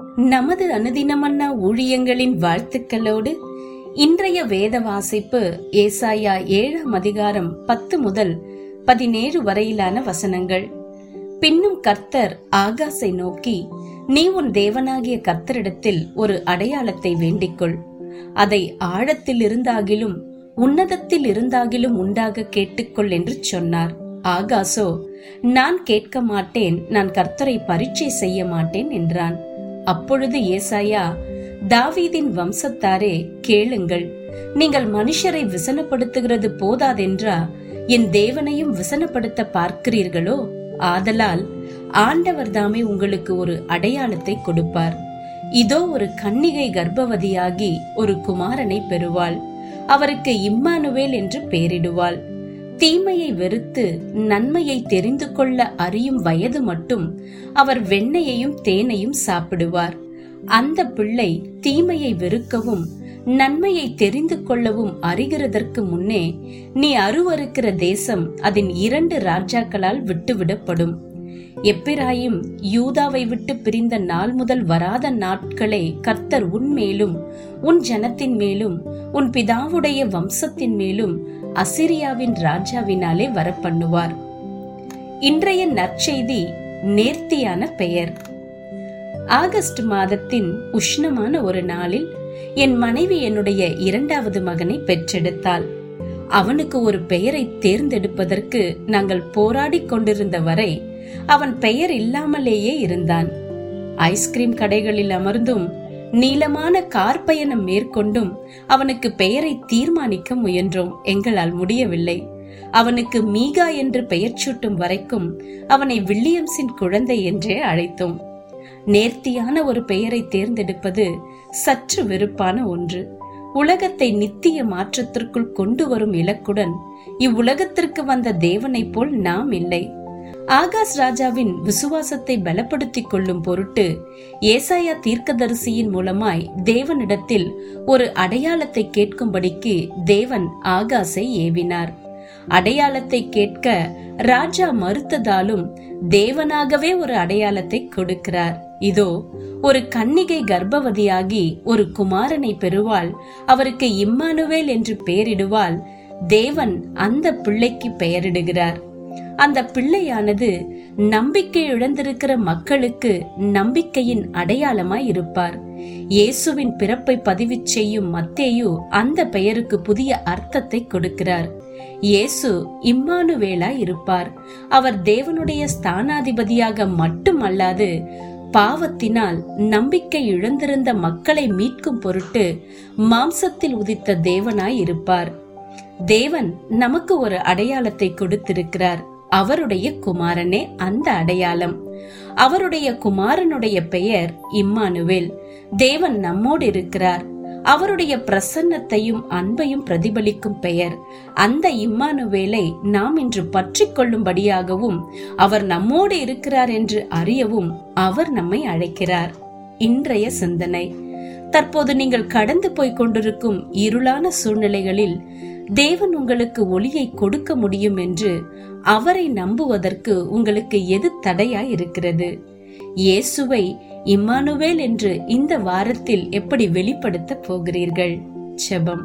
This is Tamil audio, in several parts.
நமது அனுதினமன்னா ஊழியங்களின் வாழ்த்துக்களோடு இன்றைய வேத வாசிப்பு ஏசாயா ஏழாம் அதிகாரம் பத்து முதல் பதினேழு வரையிலான வசனங்கள். பின்னும் கர்த்தர் ஆகாசை நோக்கி நீ உன் தேவனாகிய கர்த்தரிடத்தில் ஒரு அடையாளத்தை வேண்டிக்கொள். அதை ஆழத்தில் இருந்தாகிலும் உன்னதத்தில் இருந்தாகிலும் உண்டாக கேட்டுக்கொள் என்று சொன்னார். ஆகாசோ நான் கேட்க மாட்டேன். நான் கர்த்தரை பரீட்சை செய்ய மாட்டேன் என்றான். அப்பொழுது ஏசாயா தாவீதின் வம்சத்தாரே கேளுங்கள். நீங்கள் மனுஷரை விசனப்படுத்துகிறது போதாதென்றா என் தேவனையும் விசனப்படுத்த பார்க்கிறீர்களோ? ஆதலால் ஆண்டவர் தாமே உங்களுக்கு ஒரு அடையாளத்தை கொடுப்பார். இதோ ஒரு கன்னிகை கர்ப்பவதியாகி ஒரு குமாரனை பெறுவாள். அவருக்கு இம்மானுவேல் என்று பெயரிடுவாள். தீமையை வெறுத்து நன்மையை தெரிந்து கொள்ள அறியும் வயது மட்டும் அவர் வெண்ணையையும் தேனையும் சாப்பிடுவார். அந்த பிள்ளை தீமையை வெறுக்கவும் நன்மையை தெரிந்து கொள்ளவும் அறிகிறதற்கு முன்னே நீ அருவருக்கிற தேசம் அதன் இரண்டு ராஜாக்களால் விட்டுவிடப்படும். எப்பிராயும் யூதாவை விட்டு பிரிந்த நாள் முதல் வராத நாட்களே கர்த்தர் உன் மேலும் உன் ஜனத்தின் மேலும் உன் பிதாவுடைய வம்சத்தின் மேலும் அசிரியாவின் ராஜாவினாலே வரப்பண்ணுவார். இன்றைய நற்செய்தி நேர்த்தியான பெயர். ஆகஸ்ட் மாதத்தின் உஷ்ணமான ஒரு நாளில் என் மனைவி என்னுடைய இரண்டாவது மகனை பெற்றெடுத்தாள். அவனுக்கு ஒரு பெயரை தேர்ந்தெடுப்பதற்கு நாங்கள் போராடிக் கொண்டிருந்த வரை அவன் பெயர் இல்லாமலேயே இருந்தான். ஐஸ்கிரீம் கடைகளில் அமர்ந்தும் நீளமான கார் பயணம் மேற்கொண்டும் அவனுக்கு பெயரை தீர்மானிக்க முயன்றோம். எங்களால் முடியவில்லை. அவனுக்கு மீகா என்று பெயர் சூட்டும் வரைக்கும் அவனை வில்லியம்ஸின் குழந்தை என்றே அழைத்தோம். நேர்த்தியான ஒரு பெயரை தேர்ந்தெடுப்பது சற்று வெறுப்பான ஒன்று. உலகத்தை நித்திய மாற்றத்திற்குள் கொண்டு வரும் இலக்குடன் இவ்வுலகத்திற்கு வந்த தேவனைப் போல் நாம் இல்லை. ஆகாஷ் ராஜாவின் விசுவாசத்தை பலப்படுத்திக் கொள்ளும் பொருட்டு ஏசாயா தீர்க்கதரிசியின் மூலமாய் தேவனிடத்தில் ஒரு அடையாளத்தை கேட்கும்படிக்கு தேவன் ஆகாசை ஏவினார். அடையாளத்தை கேட்க ராஜா மறுத்ததாலும் தேவனாகவே ஒரு அடையாளத்தை கொடுக்கிறார். இதோ ஒரு கன்னிகை கர்ப்பவதியாகி ஒரு குமாரனை பெறுவாள். அவருக்கு இம்மானுவேல் என்று பெயரிடுவாள். தேவன் அந்த பிள்ளைக்கு பெயரிடுகிறார். அந்த பிள்ளையானது நம்பிக்கை இழந்திருக்கிற மக்களுக்கு நம்பிக்கையின் அடையாளமாய் இருப்பார். இயேசுவின் பிறப்பை பதிவு செய்யும் மத்தேயு அந்த பெயருக்கு புதிய அர்த்தத்தை கொடுக்கிறார். இயேசு இம்மானுவேலா இருப்பார். அவர் தேவனுடைய ஸ்தானாதிபதியாக மட்டுமல்லாது பாவத்தினால் நம்பிக்கை இழந்திருந்த மக்களை மீட்கும் பொருட்டு மாம்சத்தில் உதித்த தேவனாய் இருப்பார். தேவன் நமக்கு ஒரு அடையாளத்தை கொடுத்திருக்கிறார். அவருடைய குமாரனே அந்த அடையாளம். அவருடைய குமாரனுடைய பெயர் இம்மானுவேல். தேவன் நம்மோடு இருக்கிறார். அவருடைய பிரசன்னத்தையும் அன்பையும் பிரதிபலிக்கும் பெயர். அந்த இம்மானுவேலை நாம் இன்று பற்றி கொள்ளும்படியாகவும் அவர் நம்மோடு இருக்கிறார் என்று அறியவும் அவர் நம்மை அழைக்கிறார். இன்றைய சிந்தனை. தற்போது நீங்கள் கடந்து போய் கொண்டிருக்கும் இருளான சூழ்நிலைகளில் தேவன் உங்களுக்கு ஒளியை கொடுக்க முடியும் என்று அவரை நம்புவதற்கு உங்களுக்கு எது தடையாய் இருக்கிறது இயேசுவை இம்மானுவேல் என்று இந்த வாரத்தில் எப்படி வெளிப்படுத்த போகிறீர்கள்? செபம்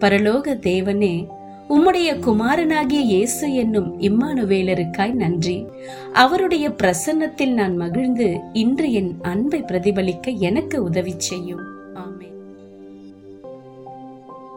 பரலோக தேவனே உம்முடைய குமாரனாகிய இயேசு என்னும் இம்மானுவேலருக்காய் நன்றி. அவருடைய பிரசன்னத்தில் நான் மகிழ்ந்து இன்று என் அன்பை பிரதிபலிக்க எனக்கு உதவி செய்யும்.